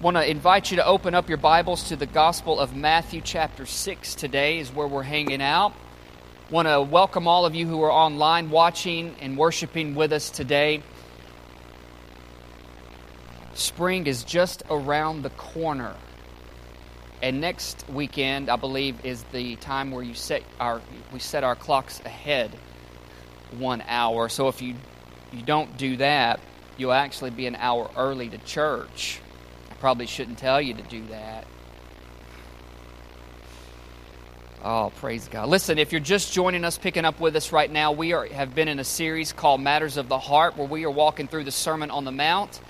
want to invite you to open up your Bibles to the Gospel of Matthew, chapter 6 today, is where we're hanging out. Want to welcome all of you who are online watching and worshiping with us today. Spring is just around the corner. And next weekend, I believe, is the time where you set our we set our clocks ahead one hour. So if you you don't do that, you'll actually be an hour early to church probably shouldn't tell you to do that. Oh, praise God. Listen, if you're just joining us, picking up with us right now, we are, have been in a series called Matters of the Heart where we are walking through the Sermon on the Mount,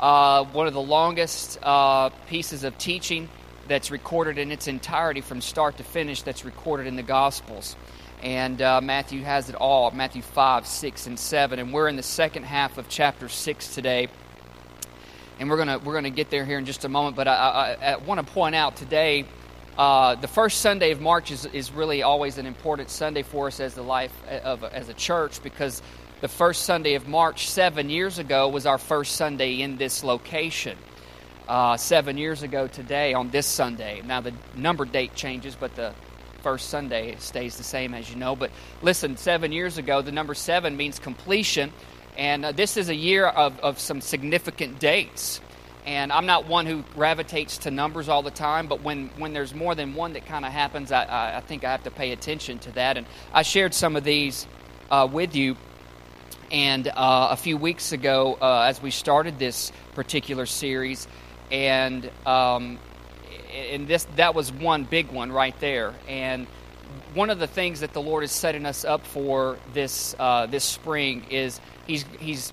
uh, one of the longest uh, pieces of teaching that's recorded in its entirety from start to finish that's recorded in the Gospels. And uh, Matthew has it all Matthew 5, 6, and 7. And we're in the second half of chapter 6 today and we're gonna we're gonna get there here in just a moment. But I, I, I want to point out today, uh, the first Sunday of March is, is really always an important Sunday for us as the life of as a church because the first Sunday of March seven years ago was our first Sunday in this location. Uh, seven years ago today on this Sunday. Now the number date changes, but the first Sunday stays the same as you know. But listen, seven years ago, the number seven means completion. And uh, this is a year of, of some significant dates. And I'm not one who gravitates to numbers all the time, but when, when there's more than one that kind of happens, I, I, I, think I have to pay attention to that. And I shared some of these uh, with you. And uh, a few weeks ago, uh, as we started this particular series, and um, and this that was one big one right there. And one of the things that the Lord is setting us up for this uh, this spring is He's He's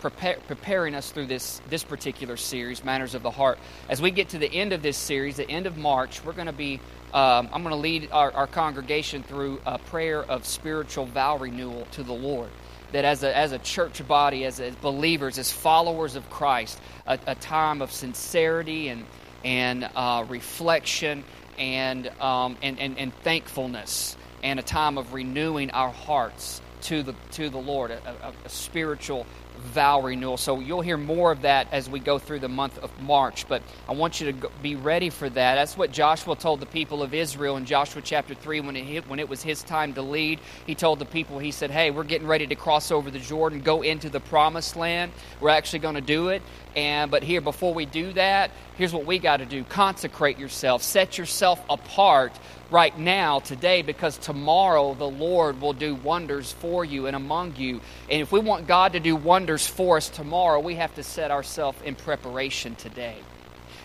prepare, preparing us through this this particular series, Matters of the Heart. As we get to the end of this series, the end of March, we're going to be um, I'm going to lead our, our congregation through a prayer of spiritual vow renewal to the Lord that as a, as a church body, as, as believers, as followers of Christ, a, a time of sincerity and, and uh, reflection and, um, and, and, and, thankfulness and a time of renewing our hearts to the, to the Lord, a, a, a spiritual vow renewal. So you'll hear more of that as we go through the month of March, but I want you to be ready for that. That's what Joshua told the people of Israel in Joshua chapter 3 when it, hit, when it was his time to lead. He told the people, he said, Hey, we're getting ready to cross over the Jordan, go into the promised land. We're actually going to do it. And but here, before we do that, here's what we got to do consecrate yourself, set yourself apart right now, today, because tomorrow the Lord will do wonders for you and among you. And if we want God to do wonders for us tomorrow, we have to set ourselves in preparation today.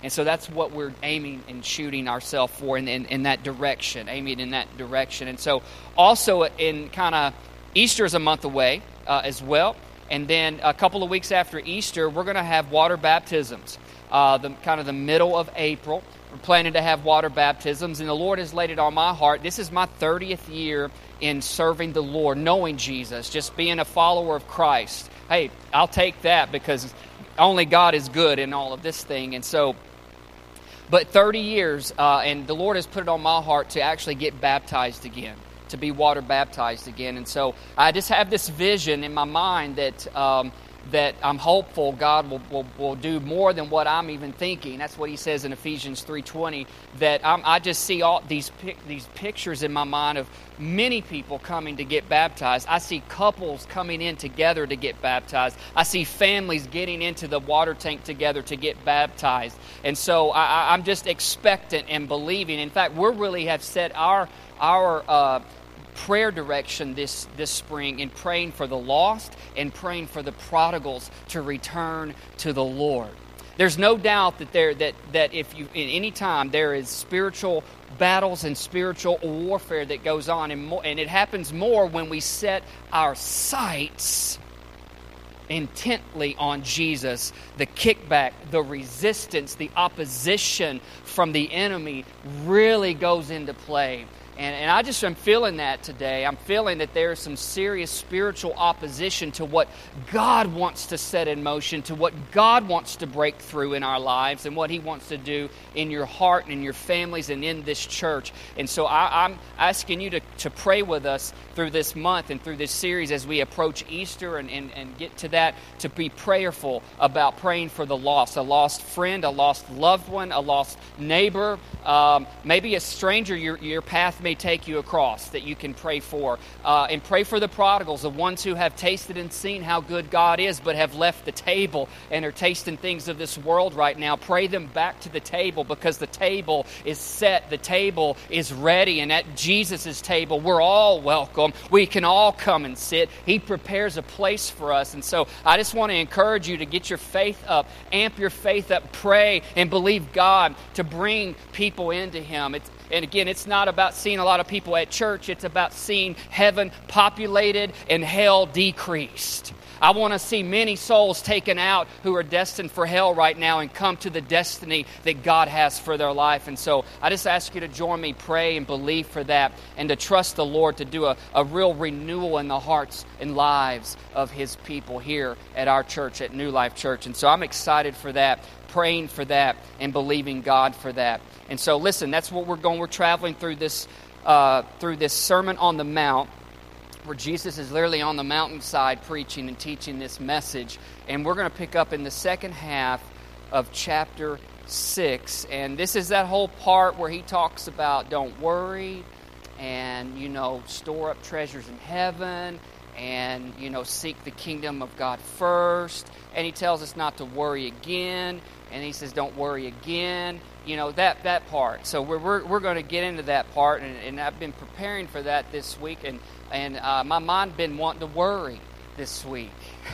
And so that's what we're aiming and shooting ourselves for in, in, in, that direction, aiming in that direction. And so, also in kind of Easter is a month away uh, as well. And then a couple of weeks after Easter, we're going to have water baptisms, uh, the kind of the middle of April. We're planning to have water baptisms, and the Lord has laid it on my heart. This is my 30th year in serving the Lord, knowing Jesus, just being a follower of Christ. Hey, I'll take that because only God is good in all of this thing. And so, but 30 years, uh, and the Lord has put it on my heart to actually get baptized again, to be water baptized again. And so I just have this vision in my mind that. Um, that I'm hopeful God will, will, will, do more than what I'm even thinking. That's what he says in Ephesians 3.20, that I'm, i just see all these, these pictures in my mind of many people coming to get baptized. I see couples coming in together to get baptized. I see families getting into the water tank together to get baptized. And so I, I'm just expectant and believing. In fact, we really have set our, our uh, prayer direction this, this spring in praying for the lost and praying for the prodigals to return to the Lord. There's no doubt that there that, that if you in any time there is spiritual battles and spiritual warfare that goes on and, more, and it happens more when we set our sights intently on Jesus, the kickback, the resistance, the opposition from the enemy really goes into play And, and I just am feeling that today. I'm feeling that there is some serious spiritual opposition to what God wants to set in motion, to what God wants to break through in our lives, and what He wants to do in your heart and in your families and in this church. And so I, am asking you to, to pray with us through this month and through this series as we approach Easter and, and, and get to that, to be prayerful about praying for the lost a lost friend, a lost loved one, a lost neighbor, um, maybe a stranger your, your path may take you across that you can pray for. Uh, and pray for the prodigals, the ones who have tasted and seen how good God is, but have left the table and are tasting things of this world right now. Pray them back to the table because the table is set, the table is ready, and at Jesus' table, we're all welcome. We can all come and sit. He prepares a place for us. And so I just want to encourage you to get your faith up, amp your faith up, pray, and believe God to bring people into Him. It's, and again, it's not about seeing a lot of people at church, it's about seeing heaven populated and hell decreased. I want to see many souls taken out who are destined for hell right now and come to the destiny that God has for their life. And so I just ask you to join me, pray and believe for that, and to trust the Lord to do a, a real renewal in the hearts and lives of His people here at our church, at New Life Church. And so I'm excited for that, praying for that, and believing God for that. And so, listen, that's what we're going. We're traveling through this uh, through this Sermon on the Mount, where Jesus is literally on the mountainside preaching and teaching this message. And we're going to pick up in the second half of chapter six. And this is that whole part where he talks about don't worry and you know store up treasures in heaven and you know seek the kingdom of God first and he tells us not to worry again and he says don't worry again you know that that part. So we're, we're, we're going to get into that part and, and i've been preparing for that this week and and uh, my mind been wanting to worry this week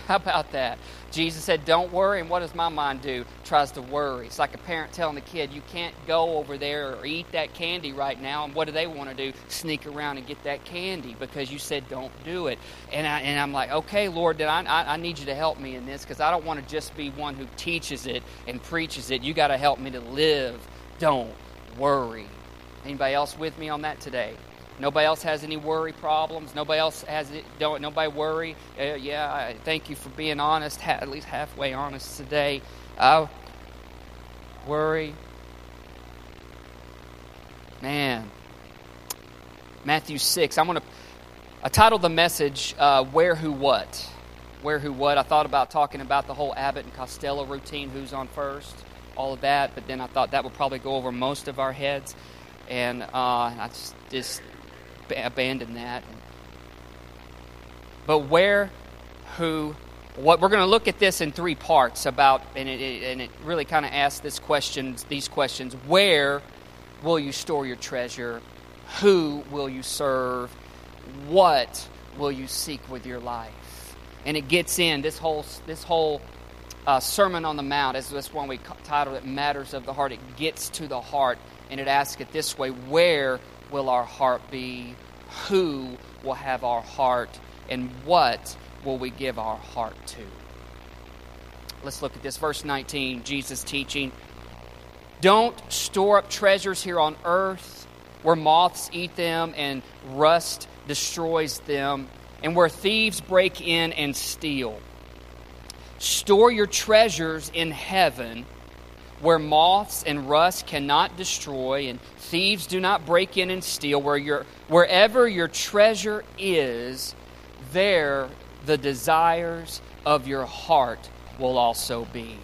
how about that jesus said don't worry. And what does my mind do? Tries to worry. It's like a parent telling the kid you can't go over there or eat that candy right now. And what do they want to do? Sneak around and get that candy because you said don't do it. And, I, and i'm like okay lord then I, I, I need you to help me in this because i don't want to just be one who teaches it and preaches it. You got to help me to live. Don't worry. Anybody else with me on that today Nobody else has any worry problems. Nobody else has it. Don't nobody worry. Uh, yeah, I thank you for being honest, ha- at least halfway honest today. Worry, man. Matthew six. I'm gonna. I titled the message uh, "Where, Who, What." Where, who, what. I thought about talking about the whole Abbott and Costello routine. Who's on first? All of that, but then I thought that would probably go over most of our heads and uh, I just, just abandon that. But where, who, what we're going to look at this in three parts about, and it, and it really kind of asks this question, these questions: Where will you store your treasure? Who will you serve? What will you seek with your life? And it gets in this whole this whole uh, Sermon on the Mount, as this one we titled it "Matters of the Heart." It gets to the heart, and it asks it this way: Where will our heart be? Who will have our heart? And what will we give our heart to? Let's look at this. Verse 19, Jesus teaching. Don't store up treasures here on earth where moths eat them and rust destroys them, and where thieves break in and steal. Store your treasures in heaven where moths and rust cannot destroy and thieves do not break in and steal where your wherever your treasure is there the desires of your heart will also be.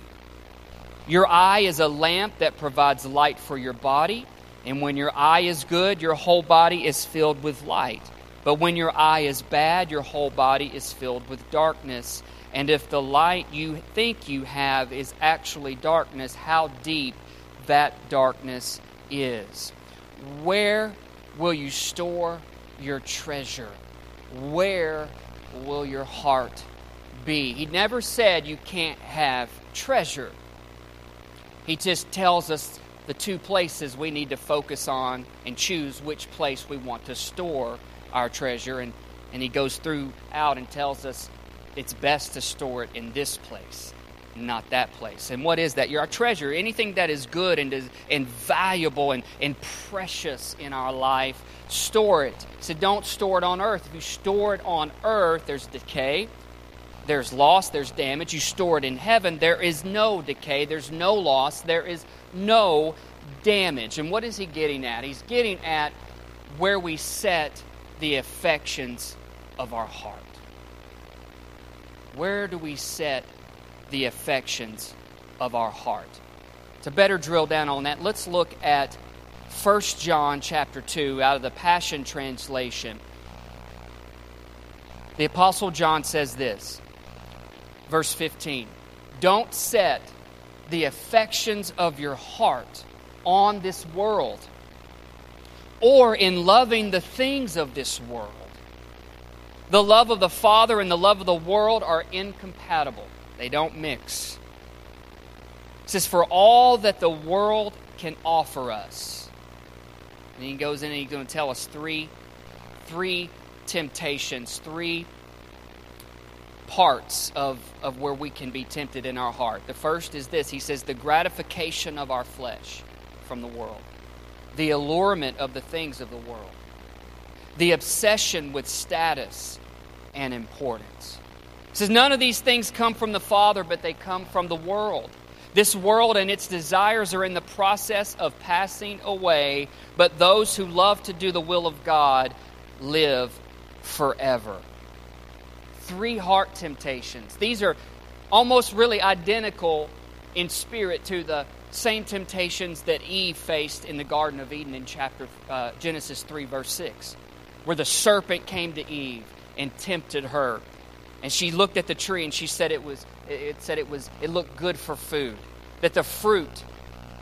Your eye is a lamp that provides light for your body and when your eye is good your whole body is filled with light. But when your eye is bad your whole body is filled with darkness and if the light you think you have is actually darkness, how deep that darkness is. Where will you store your treasure? Where will your heart be? He never said you can't have treasure. He just tells us the two places we need to focus on and choose which place we want to store our treasure. And, and he goes through out and tells us it's best to store it in this place. not that place. And what is that? Your treasure, anything that is good and, is, and valuable and, and precious in our life, store it. So don't store it on earth. If you store it on earth, there's decay, there's loss, there's damage. You store it in heaven, there is no decay, there's no loss, there is no damage. And what is he getting at? He's getting at where we set the affections of our heart. Where do we set the affections of our heart? To better drill down on that, let's look at 1 John chapter 2 out of the Passion Translation. The Apostle John says this, verse 15 Don't set the affections of your heart on this world or in loving the things of this world. The love of the Father and the love of the world are incompatible, they don't mix. It says, For all that the world can offer us. And he goes in and he's going to tell us three, three temptations, three parts of, of where we can be tempted in our heart. The first is this He says, the gratification of our flesh from the world, the allurement of the things of the world, the obsession with status and importance. He says, none of these things come from the Father, but they come from the world. This world and its desires are in the process of passing away, but those who love to do the will of God live forever three heart temptations. These are almost really identical in spirit to the same temptations that Eve faced in the Garden of Eden in chapter uh, Genesis 3 verse 6 where the serpent came to Eve and tempted her. And she looked at the tree and she said it was it said it was it looked good for food that the fruit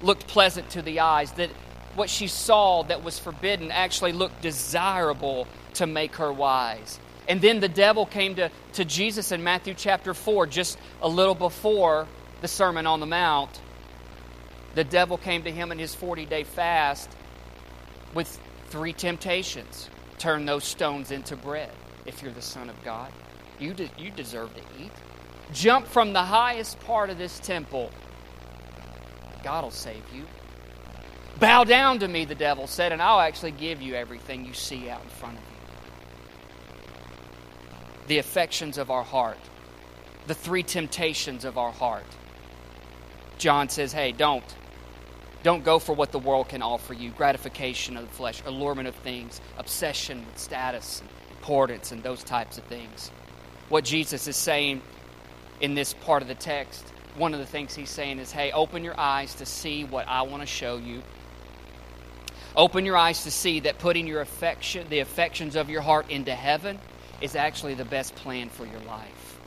looked pleasant to the eyes that what she saw that was forbidden actually looked desirable to make her wise. And then the devil came to, to Jesus in Matthew chapter 4, just a little before the Sermon on the Mount. The devil came to him in his 40 day fast with three temptations turn those stones into bread if you're the Son of God. You, de- you deserve to eat. Jump from the highest part of this temple. God will save you. Bow down to me, the devil said, and I'll actually give you everything you see out in front of you the affections of our heart, the three temptations of our heart. John says, hey, don't. Don't go for what the world can offer you gratification of the flesh, allurement of things, obsession with status, and importance, and those types of things. What Jesus is saying in this part of the text, one of the things he's saying is, hey, open your eyes to see what I want to show you. Open your eyes to see that putting your affection, the affections of your heart into heaven, is actually the best plan for your life.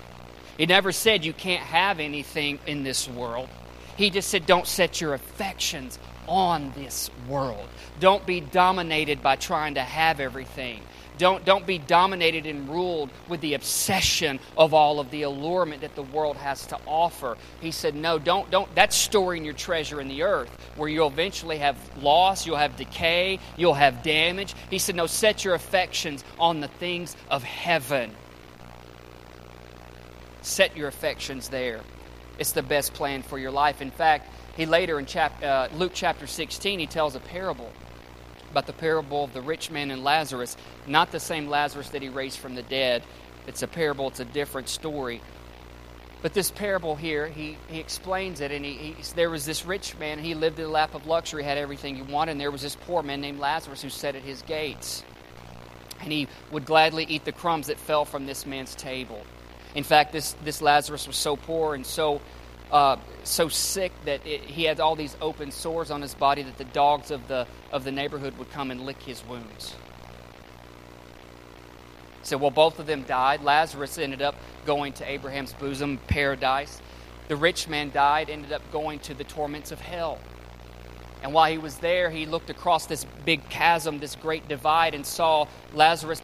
He never said you can't have anything in this world. He just said, don't set your affections on this world. Don't be dominated by trying to have everything. Don't, don't be dominated and ruled with the obsession of all of the allurement that the world has to offer. He said, No, don't, don't. That's storing your treasure in the earth, where you'll eventually have loss, you'll have decay, you'll have damage. He said, No, set your affections on the things of heaven. Set your affections there. It's the best plan for your life. In fact, he later in chap, uh, Luke chapter 16, he tells a parable about the parable of the rich man and Lazarus, not the same Lazarus that he raised from the dead. It's a parable, it's a different story. But this parable here, he, he explains it, and he, he, there was this rich man, he lived in the lap of luxury, had everything he wanted, and there was this poor man named Lazarus who sat at his gates. And he would gladly eat the crumbs that fell from this man's table. In fact, this, this Lazarus was so poor and so uh, so sick that it, he had all these open sores on his body that the dogs of the, of the neighborhood would come and lick his wounds. So, well, both of them died. Lazarus ended up going to Abraham's bosom, paradise. The rich man died, ended up going to the torments of hell. And while he was there, he looked across this big chasm, this great divide, and saw Lazarus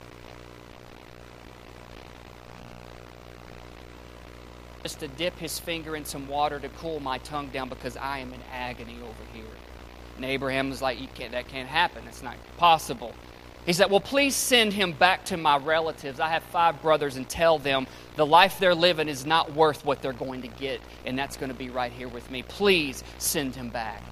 to dip his finger in some water to cool my tongue down because I am in agony over here. And Abraham was like, you can't, that can't happen. It's not possible. He said, Well, please send him back to my relatives. I have five brothers, and tell them the life they're living is not worth what they're going to get, and that's going to be right here with me. Please send him back.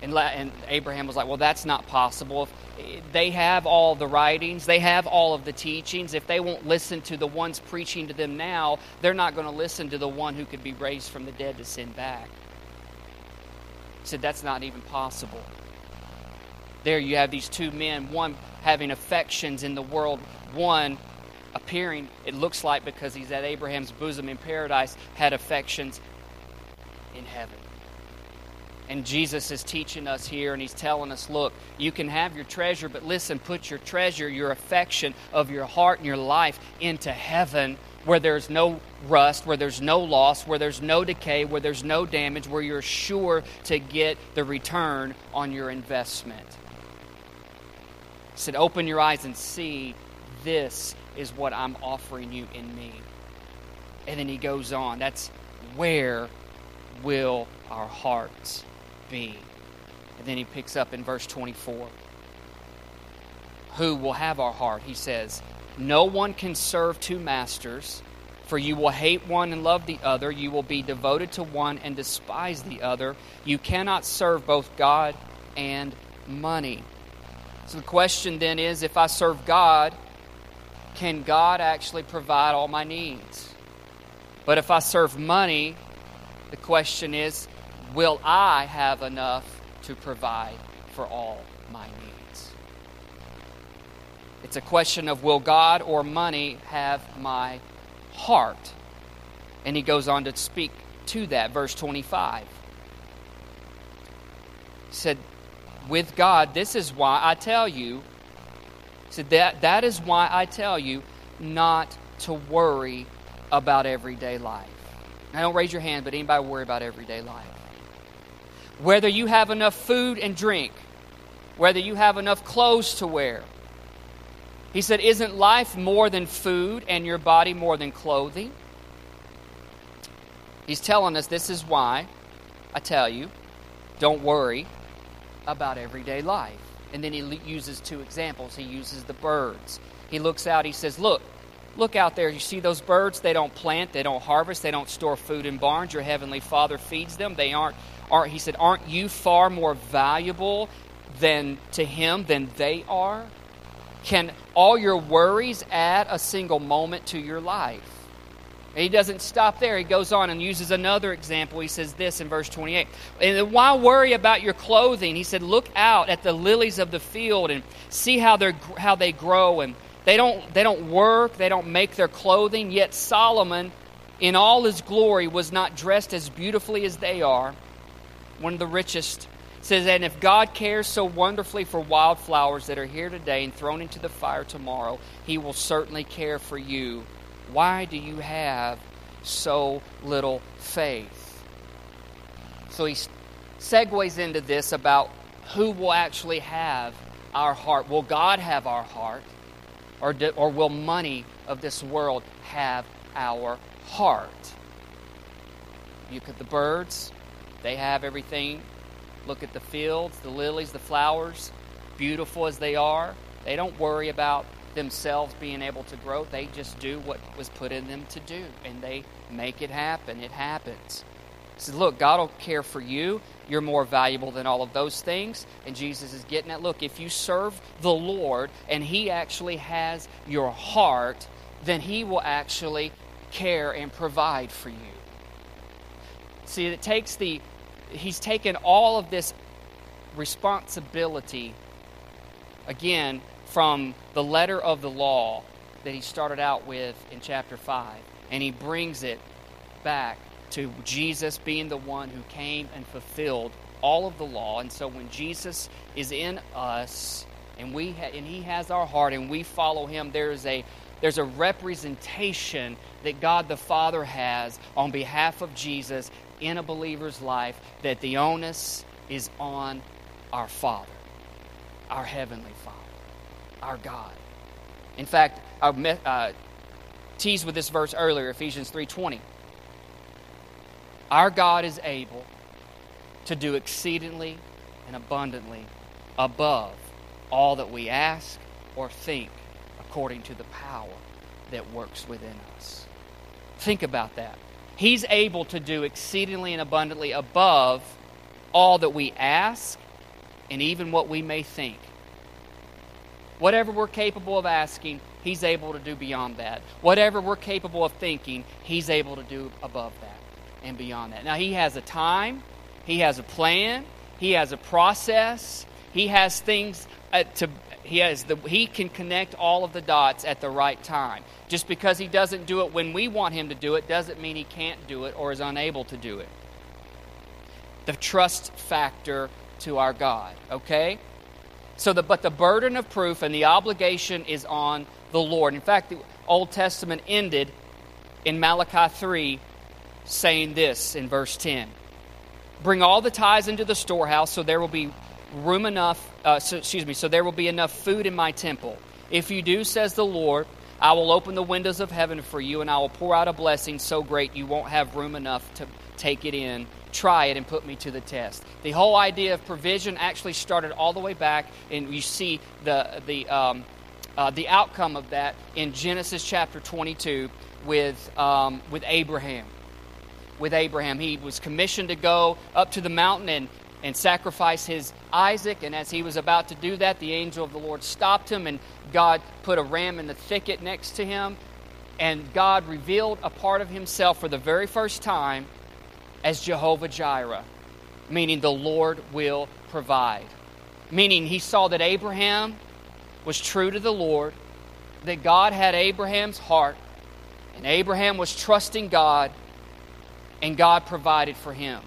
And, and Abraham was like, Well, that's not possible. If they have all the writings, they have all of the teachings. If they won't listen to the ones preaching to them now, they're not going to listen to the one who could be raised from the dead to send back. He said, That's not even possible. There you have these two men, one having affections in the world, one appearing, it looks like because he's at Abraham's bosom in paradise, had affections in heaven. And Jesus is teaching us here, and he's telling us look, you can have your treasure, but listen, put your treasure, your affection of your heart and your life into heaven where there's no rust, where there's no loss, where there's no decay, where there's no damage, where you're sure to get the return on your investment. He said, Open your eyes and see this is what I'm offering you in me. And then he goes on. That's where will our hearts be. And then he picks up in verse 24. Who will have our heart? He says, No one can serve two masters, for you will hate one and love the other. You will be devoted to one and despise the other. You cannot serve both God and money. So the question then is if I serve God, can God actually provide all my needs? But if I serve money, the question is will I have enough to provide for all my needs? It's a question of will God or money have my heart? And he goes on to speak to that, verse 25. He said, With God, this is why I tell you, said that that is why I tell you not to worry about everyday life. Now don't raise your hand, but anybody worry about everyday life? Whether you have enough food and drink, whether you have enough clothes to wear. He said, Isn't life more than food and your body more than clothing? He's telling us this is why I tell you, don't worry about everyday life. And then he uses two examples. He uses the birds. He looks out, he says, Look, look out there. You see those birds? They don't plant, they don't harvest, they don't store food in barns. Your heavenly Father feeds them. They aren't are, he said, Aren't you far more valuable than to him than they are? Can all your worries add a single moment to your life? And he doesn't stop there. He goes on and uses another example. He says this in verse 28. And why worry about your clothing? He said, Look out at the lilies of the field and see how, they how they grow. And they don't, they don't work, they don't make their clothing. Yet Solomon, in all his glory, was not dressed as beautifully as they are one of the richest, says, And if God cares so wonderfully for wildflowers that are here today and thrown into the fire tomorrow, He will certainly care for you. Why do you have so little faith? So he segues into this about who will actually have our heart. Will God have our heart? Or, do, or will money of this world have our heart? You at the birds, they have everything. Look at the fields, the lilies, the flowers, beautiful as they are. They don't worry about themselves being able to grow. They just do what was put in them to do, and they make it happen. It happens. He says, Look, God will care for you. You're more valuable than all of those things. And Jesus is getting at look, if you serve the Lord and He actually has your heart, then He will actually care and provide for you. See, it takes the, he's taken all of this responsibility, again, from the letter of the law that he started out with in chapter 5, and he brings it back to Jesus being the one who came and fulfilled all of the law. And so when Jesus is in us, and we ha- and he has our heart and we follow him there is a there's a representation that God the Father has on behalf of Jesus in a believer's life that the onus is on our Father, our Heavenly Father, our God. In fact, I uh, teased with this verse earlier, Ephesians 3.20. Our God is able to do exceedingly and abundantly above all that we ask or think according to the power that works within us. Think about that. He's able to do exceedingly and abundantly above all that we ask and even what we may think. Whatever we're capable of asking, He's able to do beyond that. Whatever we're capable of thinking, He's able to do above that and beyond that. Now, He has a time, He has a plan, He has a process, He has things uh, to. He has the he can connect all of the dots at the right time. Just because he doesn't do it when we want him to do it doesn't mean he can't do it or is unable to do it. The trust factor to our God, okay? So the but the burden of proof and the obligation is on the Lord. In fact, the Old Testament ended in Malachi 3 saying this in verse 10 Bring all the tithes into the storehouse, so there will be room enough, uh, so, excuse me, so there will be enough food in my temple. If you do, says the Lord, I will open the windows of heaven for you, and I will pour out a blessing so great you won't have room enough to take it in. Try it and put me to the test. The whole idea of provision actually started all the way back, and you see the, the um, uh, the outcome of that in Genesis chapter 22 with, um, with Abraham. With Abraham, he was commissioned to go up to the mountain and, and sacrifice his Isaac. And as he was about to do that, the angel of the Lord stopped him, and God put a ram in the thicket next to him. And God revealed a part of himself for the very first time as Jehovah Jireh, meaning the Lord will provide. Meaning he saw that Abraham was true to the Lord, that God had Abraham's heart, and Abraham was trusting God, and God provided for him.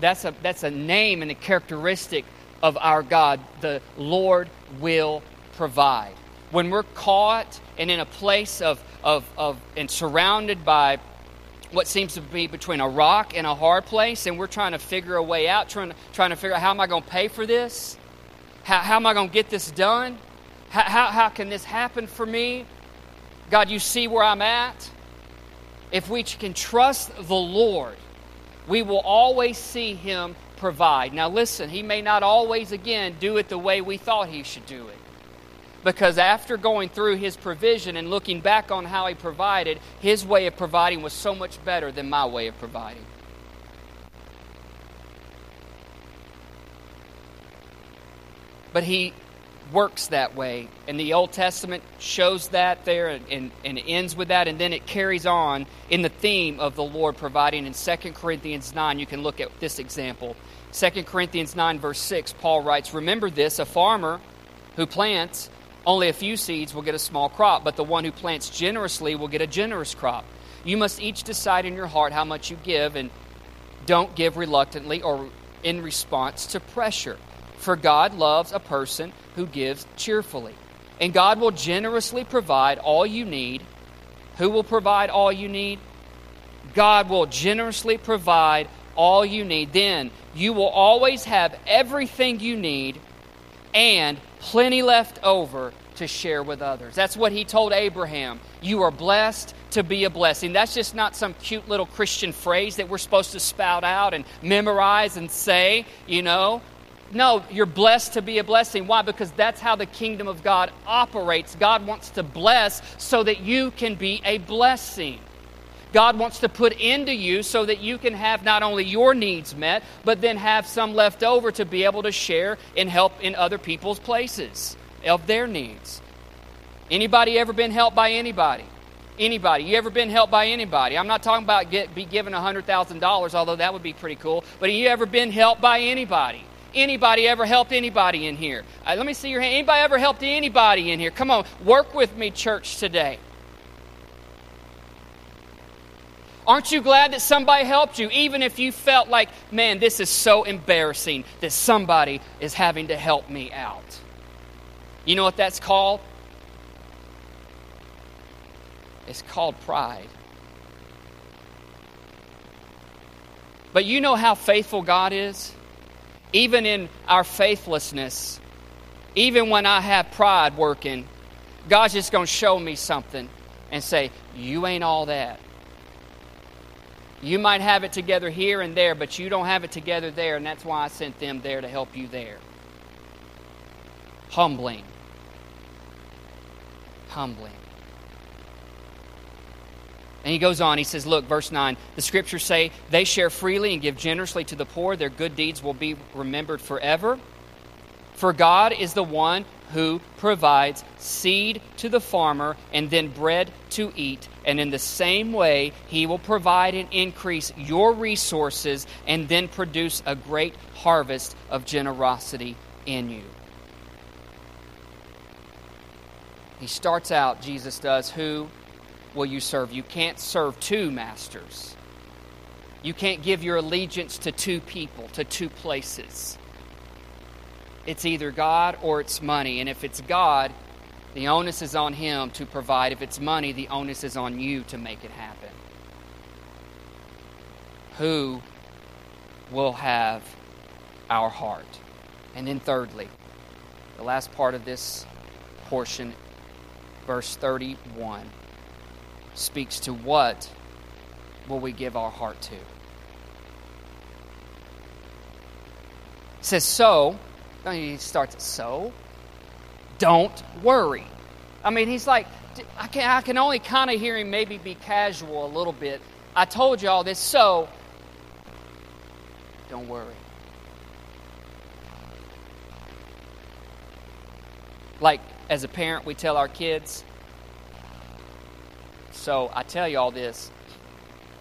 That's a, that's a name and a characteristic of our God. The Lord will provide. When we're caught and in a place of, of, of and surrounded by what seems to be between a rock and a hard place, and we're trying to figure a way out, trying to, trying to figure out how am I going to pay for this? How, how am I going to get this done? How, how, how can this happen for me? God, you see where I'm at. If we can trust the Lord, we will always see Him provide. Now, listen, He may not always, again, do it the way we thought He should do it. Because after going through His provision and looking back on how He provided, His way of providing was so much better than my way of providing. But He works that way. And the Old Testament shows that there and, and, and, ends with that, and then it carries on in the theme of the Lord providing. In 2 Corinthians 9, you can look at this example. 2 Corinthians 9, verse 6, Paul writes, Remember this, a farmer who plants only a few seeds will get a small crop, but the one who plants generously will get a generous crop. You must each decide in your heart how much you give, and don't give reluctantly or in response to pressure. For God loves a person who gives cheerfully. And God will generously provide all you need. Who will provide all you need? God will generously provide all you need. Then you will always have everything you need and plenty left over to share with others. That's what he told Abraham. You are blessed to be a blessing. That's just not some cute little Christian phrase that we're supposed to spout out and memorize and say, you know. No, you're blessed to be a blessing. Why? Because that's how the kingdom of God operates. God wants to bless so that you can be a blessing. God wants to put into you so that you can have not only your needs met, but then have some left over to be able to share and help in other people's places of their needs. Anybody ever been helped by anybody? Anybody? You ever been helped by anybody? I'm not talking about get, be given $100,000, although that would be pretty cool. But have you ever been helped by anybody? Anybody ever helped anybody in here? Uh, let me see your hand. Anybody ever helped anybody in here? Come on, work with me, church, today. Aren't you glad that somebody helped you, even if you felt like, man, this is so embarrassing that somebody is having to help me out? You know what that's called? It's called pride. But you know how faithful God is? Even in our faithlessness, even when I have pride working, God's just going to show me something and say, You ain't all that. You might have it together here and there, but you don't have it together there, and that's why I sent them there to help you there. Humbling. humbling. And he goes on, he says, Look, verse 9, the scriptures say, They share freely and give generously to the poor. Their good deeds will be remembered forever. For God is the one who provides seed to the farmer and then bread to eat. And in the same way, He will provide and increase your resources and then produce a great harvest of generosity in you. He starts out, Jesus does, who will you serve? You can't serve two masters. You can't give your allegiance to two people, to two places. It's either God or it's money. And if it's God, the onus is on Him to provide. If it's money, the onus is on you to make it happen. Who will have our heart? And then, thirdly, the last part of this portion, verse 31, speaks to what will we give our heart to? It says, So, he starts, so don't worry. I mean, he's like, I can, I can only kind of hear him maybe be casual a little bit. I told you all this, so don't worry. Like, as a parent, we tell our kids, so I tell you all this,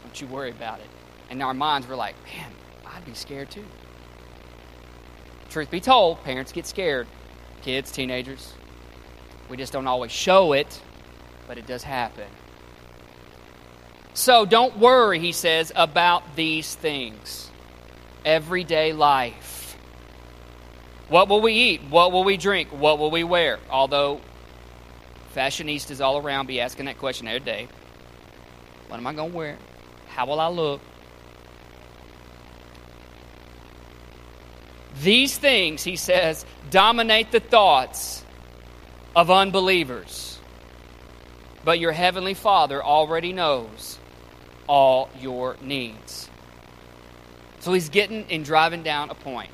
don't you worry about it. And our minds were like, man, I'd be scared too. Truth be told, parents get scared. Kids, teenagers. We just don't always show it, but it does happen. So don't worry, he says, about these things. Everyday life. What will we eat? What will we drink? What will we wear? Although fashionistas all around be asking that question every day. What am I going to wear? How will I look? These things, he says, dominate the thoughts of unbelievers. But your heavenly Father already knows all your needs. So he's getting and driving down a point.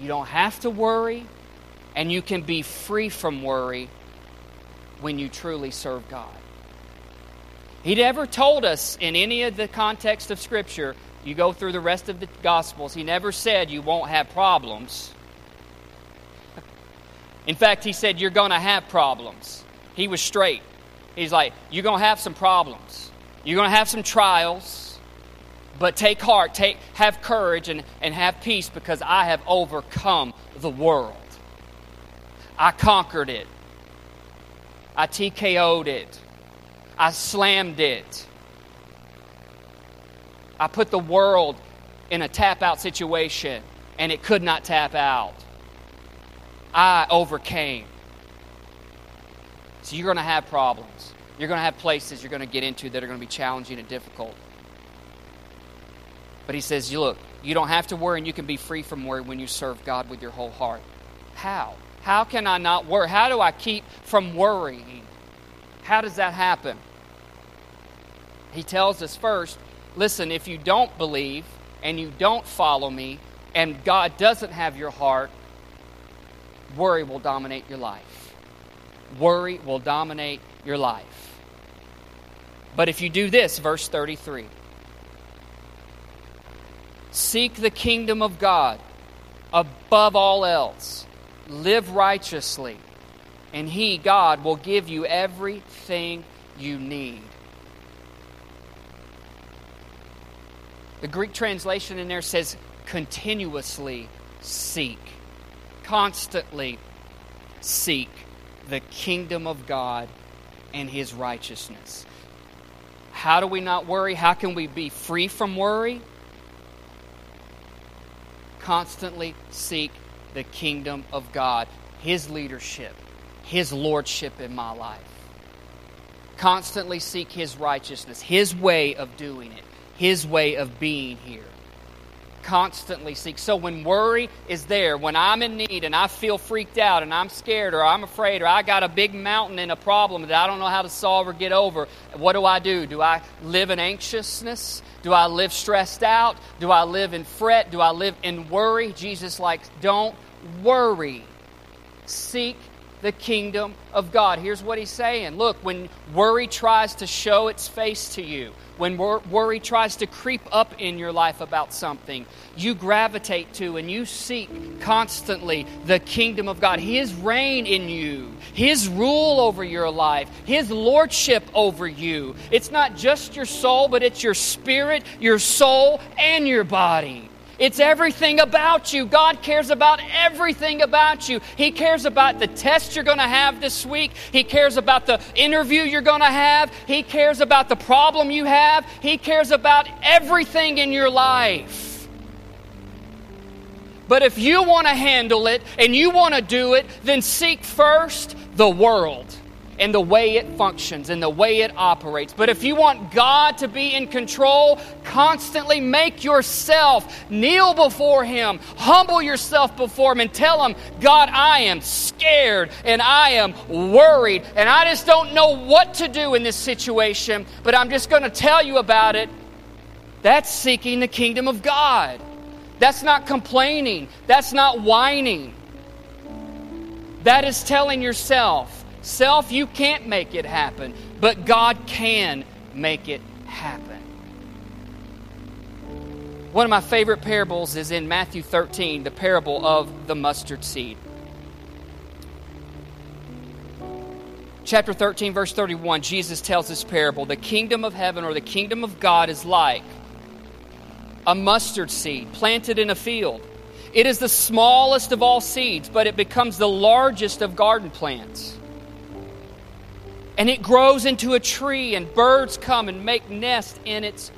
You don't have to worry, and you can be free from worry when you truly serve God. He never told us in any of the context of Scripture you go through the rest of the Gospels, he never said you won't have problems. In fact, he said you're going to have problems. He was straight. He's like, you're going to have some problems. You're going to have some trials. But take heart, take, have courage, and, and have peace because I have overcome the world. I conquered it. I TKO'd it. I slammed it. I put the world in a tap out situation and it could not tap out. I overcame. So you're going to have problems. You're going to have places you're going to get into that are going to be challenging and difficult. But he says, look, you don't have to worry and you can be free from worry when you serve God with your whole heart. How? How can I not worry? How do I keep from worrying? How does that happen? He tells us first listen, if you don't believe and you don't follow me and God doesn't have your heart, worry will dominate your life. Worry will dominate your life. But if you do this, verse 33 seek the kingdom of God above all else, live righteously, and He, God, will give you everything you need. The Greek translation in there says continuously seek, constantly seek the kingdom of God and his righteousness. How do we not worry? How can we be free from worry? Constantly seek the kingdom of God, his leadership, his lordship in my life. Constantly seek his righteousness, his way of doing it. His way of being here. Constantly seek. So when worry is there, when I'm in need and I feel freaked out and I'm scared or I'm afraid or I got a big mountain and a problem that I don't know how to solve or get over, what do I do? Do I live in anxiousness? Do I live stressed out? Do I live in fret? Do I live in worry? Jesus like, don't worry. Seek the kingdom of God. Here's what he's saying Look, when worry tries to show its face to you, when worry tries to creep up in your life about something, you gravitate to and you seek constantly the kingdom of God, His reign in you, His rule over your life, His lordship over you. It's not just your soul, but it's your spirit, your soul, and your body. It's everything about you. God cares about everything about you. He cares about the test you're going to have this week. He cares about the interview you're going to have. He cares about the problem you have. He cares about everything in your life. But if you want to handle it and you want to do it, then seek first the world and the way it functions and the way it operates. But if you want God to be in control, constantly make yourself kneel before Him, humble yourself before Him, and tell Him, God, I am scared and I am worried and I just don't know what to do in this situation, but I'm just going to tell you about it. That's seeking the kingdom of God. That's not complaining. That's not whining. That is telling yourself, Self, you can't make it happen, but God can make it happen. One of my favorite parables is in Matthew 13, the parable of the mustard seed. Chapter 13, verse 31, Jesus tells this parable The kingdom of heaven or the kingdom of God is like a mustard seed planted in a field. It is the smallest of all seeds, but it becomes the largest of garden plants and it grows into a tree, and birds come and make nests in its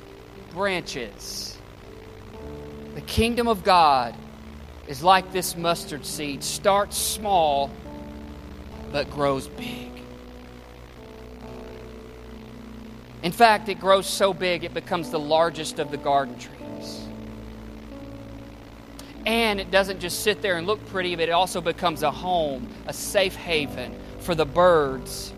branches. The kingdom of God is like this mustard seed, starts small but grows big. In fact, it grows so big it becomes the largest of the garden trees. And it doesn't just sit there and look pretty, but it also becomes a home, a safe haven for the birds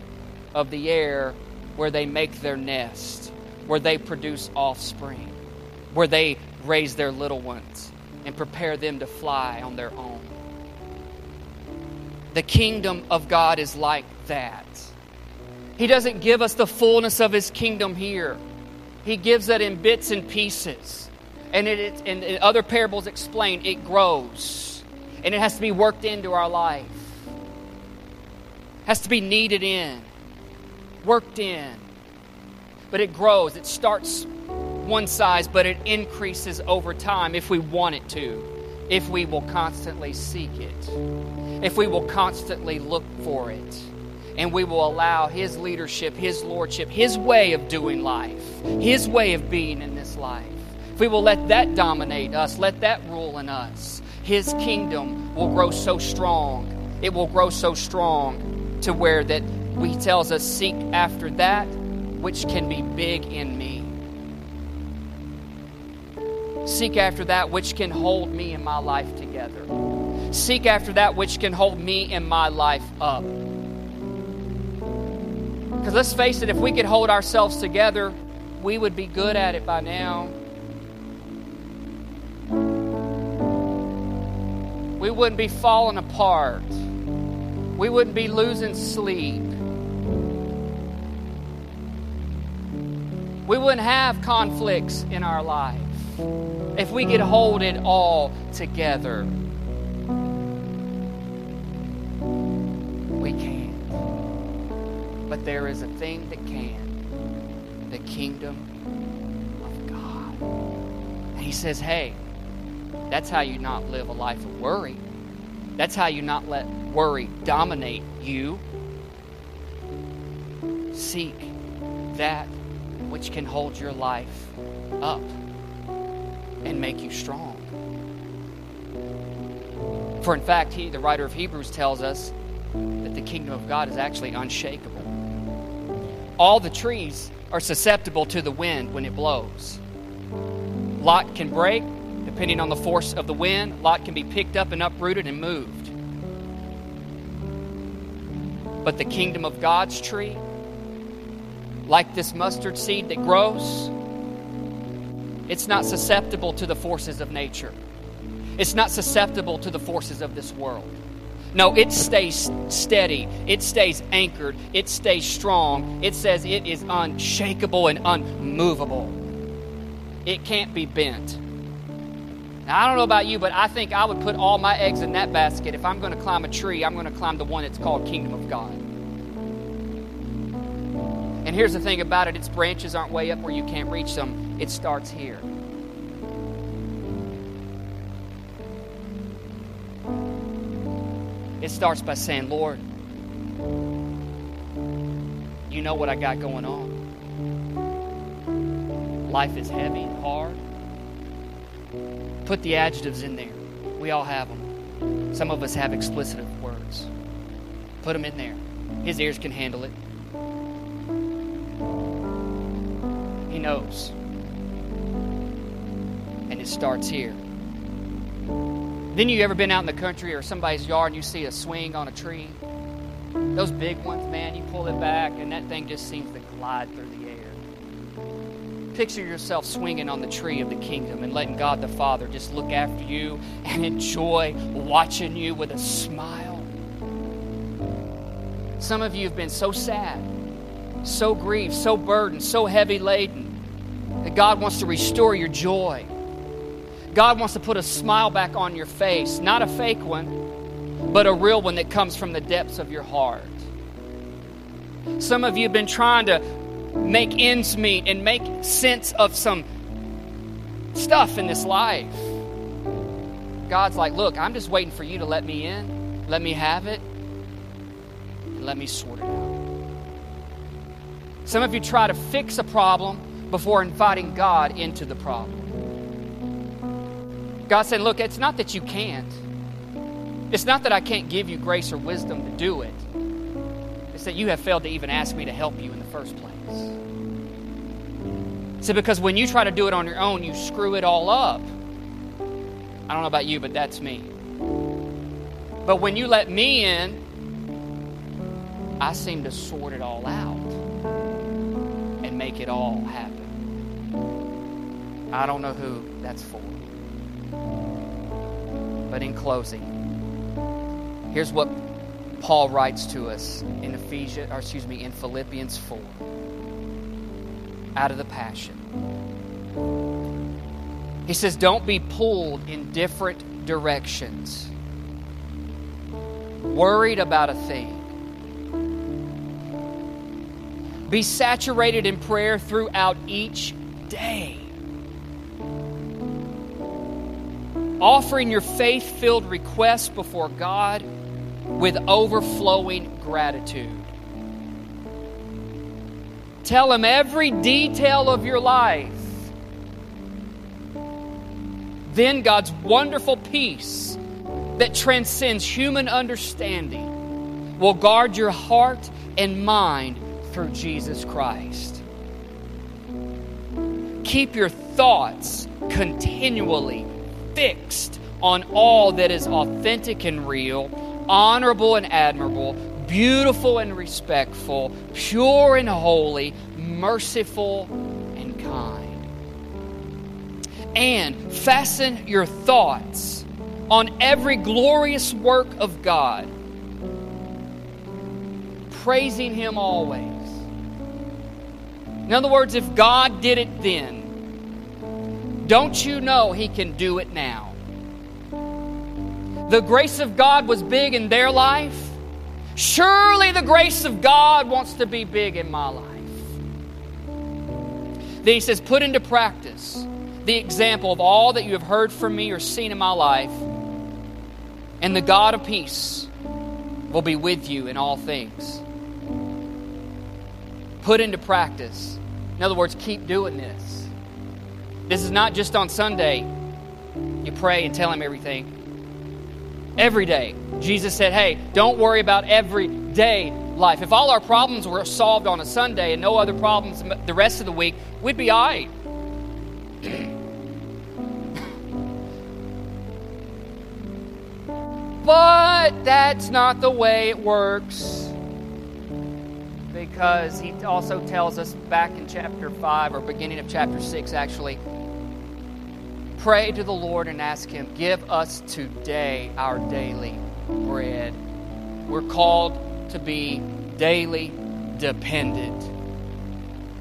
of the air where they make their nest, where they produce offspring, where they raise their little ones and prepare them to fly on their own. The kingdom of God is like that. He doesn't give us the fullness of His kingdom here, He gives it in bits and pieces. And, it, it, and other parables explain it grows and it has to be worked into our life, has to be kneaded in worked in. But it grows. It starts one size, but it increases over time if we want it to, if we will constantly seek it, if we will constantly look for it, and we will allow His leadership, His lordship, His way of doing life, His way of being in this life. If we will let that dominate us, let that rule in us, His kingdom will grow so strong. It will grow so strong to where that he tells us, Seek after that which can be big in me. Seek after that which can hold me and my life together. Seek after that which can hold me and my life up. Because let's face it, if we could hold ourselves together, we would be good at it by now. We wouldn't be falling apart. We wouldn't be losing sleep. We wouldn't have conflicts in our life if we could hold it all together. We can't. But there is a thing that can the kingdom of God. And He says, hey, that's how you not live a life of worry. That's how you not let worry dominate you. Seek that which can hold your life up and make you strong. For in fact, he, the writer of Hebrews tells us that the kingdom of God is actually unshakable. All the trees are susceptible to the wind when it blows. Lot can break depending on the force of the wind. Lot can be picked up and uprooted and moved. But the kingdom of God's tree like this mustard seed that grows, it's not susceptible to the forces of nature. It's not susceptible to the forces of this world. No, it stays steady. It stays anchored. It stays strong. It says it is unshakable and unmovable. It can't be bent. Now, I don't know about you, but I think I would put all my eggs in that basket. If I'm going to climb a tree, I'm going to climb the one that's called Kingdom of God. And here's the thing about it its branches aren't way up where you can't reach them, it starts here. It starts by saying, Lord, you know what I got going on. Life is heavy and hard. Put the adjectives in there. We all have them. Some of us have explicit words. Put them in there. His ears can handle it. He knows. And it starts here. Then you ever been out in the country or somebody's yard and you see a swing on a tree? Those big ones, man, you pull it back and that thing just seems to glide through the air. Picture yourself swinging on the tree of the kingdom and letting God the Father just look after you and enjoy watching you with a smile. Some of you have been so sad, so grieved, so burdened, so heavy laden God wants to restore your joy. God wants to put a smile back on your face, not a fake one, but a real one that comes from the depths of your heart. Some of you have been trying to make ends meet and make sense of some stuff in this life. God's like, look, I'm just waiting for you to let me in, let me have it, and let me sort it out. Some of you try to fix a problem before inviting God into the problem. God said, Look, it's not that you can't. It's not that I can't give you grace or wisdom to do it. It's that you have failed to even ask me to help you in the first place. See, because when you try to do it on your own, you screw it all up. I don't know about you, but that's me. But when you let me in, I seem to sort it all out make it all happen. I don't know who that's for. But in closing, here's what Paul writes to us in Ephesians, or excuse me, in Philippians 4, out of the Passion. He says, Don't be pulled in different directions, worried about a thing. Be saturated in prayer throughout each day. offering your faith filled requests before God with overflowing gratitude. Tell Him every detail of your life. Then God's wonderful peace that transcends human understanding will guard your heart and mind through Jesus Christ. Keep your thoughts continually fixed on all that is authentic and real, honorable and admirable, beautiful and respectful, pure and holy, merciful and kind. And fasten your thoughts on every glorious work of God, praising Him always. In other words, if God did it then, don't you know He can do it now? The grace of God was big in their life. Surely the grace of God wants to be big in my life. Then he says, Put into practice the example of all that you have heard from me or seen in my life, and the God of peace will be with you in all things. Put into practice. In other words, keep doing this. This is not just on Sunday. You pray and tell Him everything. Every day. Jesus said, hey, don't worry about everyday life. If all our problems were solved on a Sunday and no other problems the rest of the week, we'd be all right. but that's not the way it works. Because he also tells us back in chapter 5 or beginning of chapter 6, actually pray to the Lord and ask Him, Give us today our daily bread. We're called to be daily dependent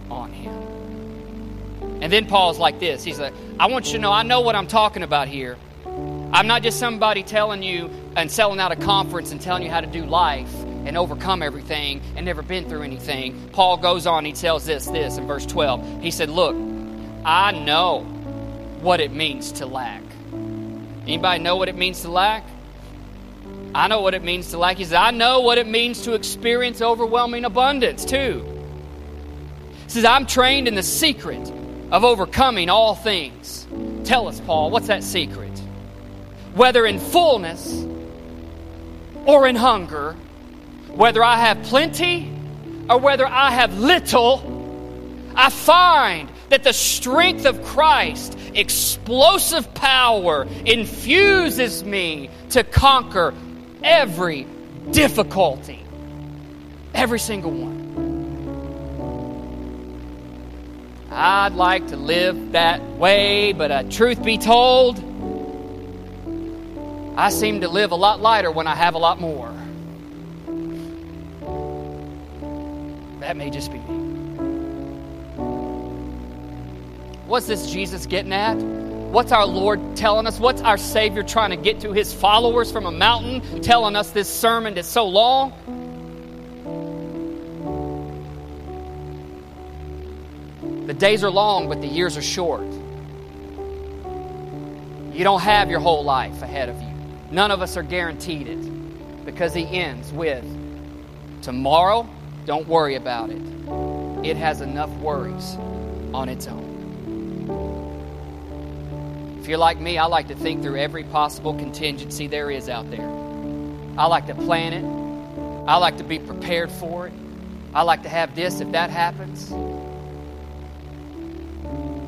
on Him. And then Paul's like this He's like, I want you to know, I know what I'm talking about here. I'm not just somebody telling you and selling out a conference and telling you how to do life and overcome everything and never been through anything. Paul goes on, he tells this, this in verse 12. He said, Look, I know what it means to lack. Anybody know what it means to lack? I know what it means to lack. He said, I know what it means to experience overwhelming abundance too. He says, I'm trained in the secret of overcoming all things. Tell us, Paul, what's that secret? whether in fullness or in hunger, whether I have plenty or whether I have little, I find that the strength of Christ, explosive power, infuses me to conquer every difficulty. Every single one. I'd like to live that way, but uh, truth be told, I seem to live a lot lighter when I have a lot more. That may just be me. What's this Jesus getting at? What's our Lord telling us? What's our Savior trying to get to his followers from a mountain, telling us this sermon that's so long? The days are long, but the years are short. You don't have your whole life ahead of you. None of us are guaranteed it because he ends with tomorrow, don't worry about it. It has enough worries on its own. If you're like me, I like to think through every possible contingency there is out there. I like to plan it. I like to be prepared for it. I like to have this if that happens.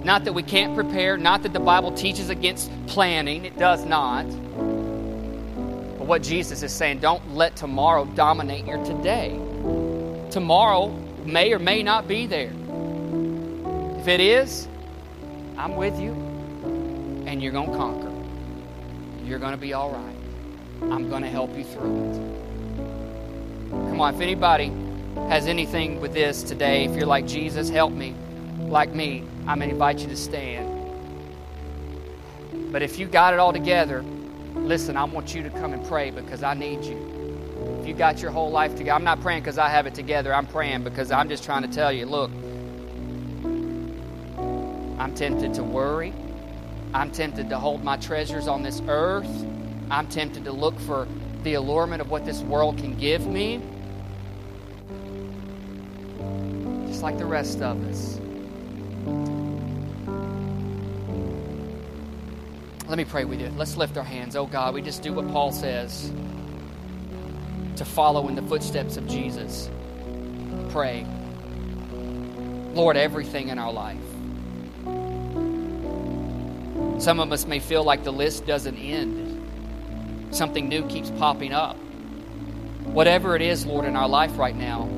Not that we can't prepare, not that the Bible teaches against planning, it does not what Jesus is saying. Don't let tomorrow dominate your today. Tomorrow may or may not be there. If it is, I'm with you, and you're going to conquer. You're going to be all right. I'm going to help you through it. Come on, if anybody has anything with this today, if you're like, Jesus, help me, like me, I'm going to invite you to stand. But if you got it all together, listen, I want you to come and pray because I need you. If you got your whole life together, I'm not praying because I have it together. I'm praying because I'm just trying to tell you look, I'm tempted to worry. I'm tempted to hold my treasures on this earth. I'm tempted to look for the allurement of what this world can give me. Just like the rest of us. Let me pray with you. Let's lift our hands. Oh God, we just do what Paul says to follow in the footsteps of Jesus. Pray. Lord, everything in our life. Some of us may feel like the list doesn't end, something new keeps popping up. Whatever it is, Lord, in our life right now,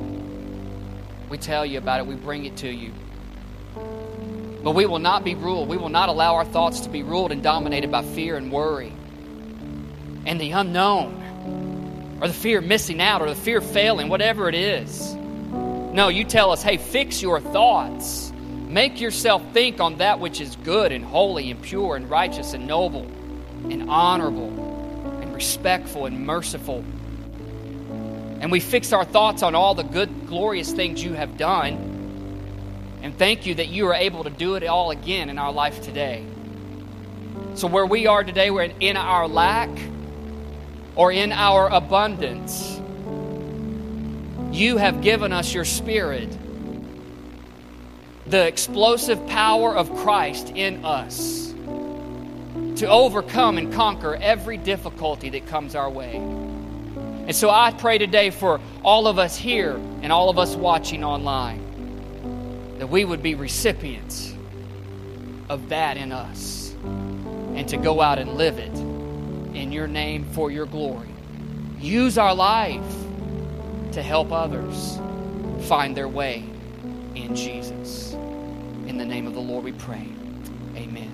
we tell you about it, we bring it to you. But we will not be ruled. We will not allow our thoughts to be ruled and dominated by fear and worry and the unknown or the fear of missing out or the fear of failing, whatever it is. No, you tell us, hey, fix your thoughts. Make yourself think on that which is good and holy and pure and righteous and noble and honorable and respectful and merciful. And we fix our thoughts on all the good, glorious things you have done and thank you that you are able to do it all again in our life today. So, where we are today, we're in our lack or in our abundance. You have given us your spirit, the explosive power of Christ in us to overcome and conquer every difficulty that comes our way. And so I pray today for all of us here and all of us watching online that we would be recipients of that in us and to go out and live it in your name for your glory. Use our life to help others find their way in Jesus. In the name of the Lord we pray. Amen.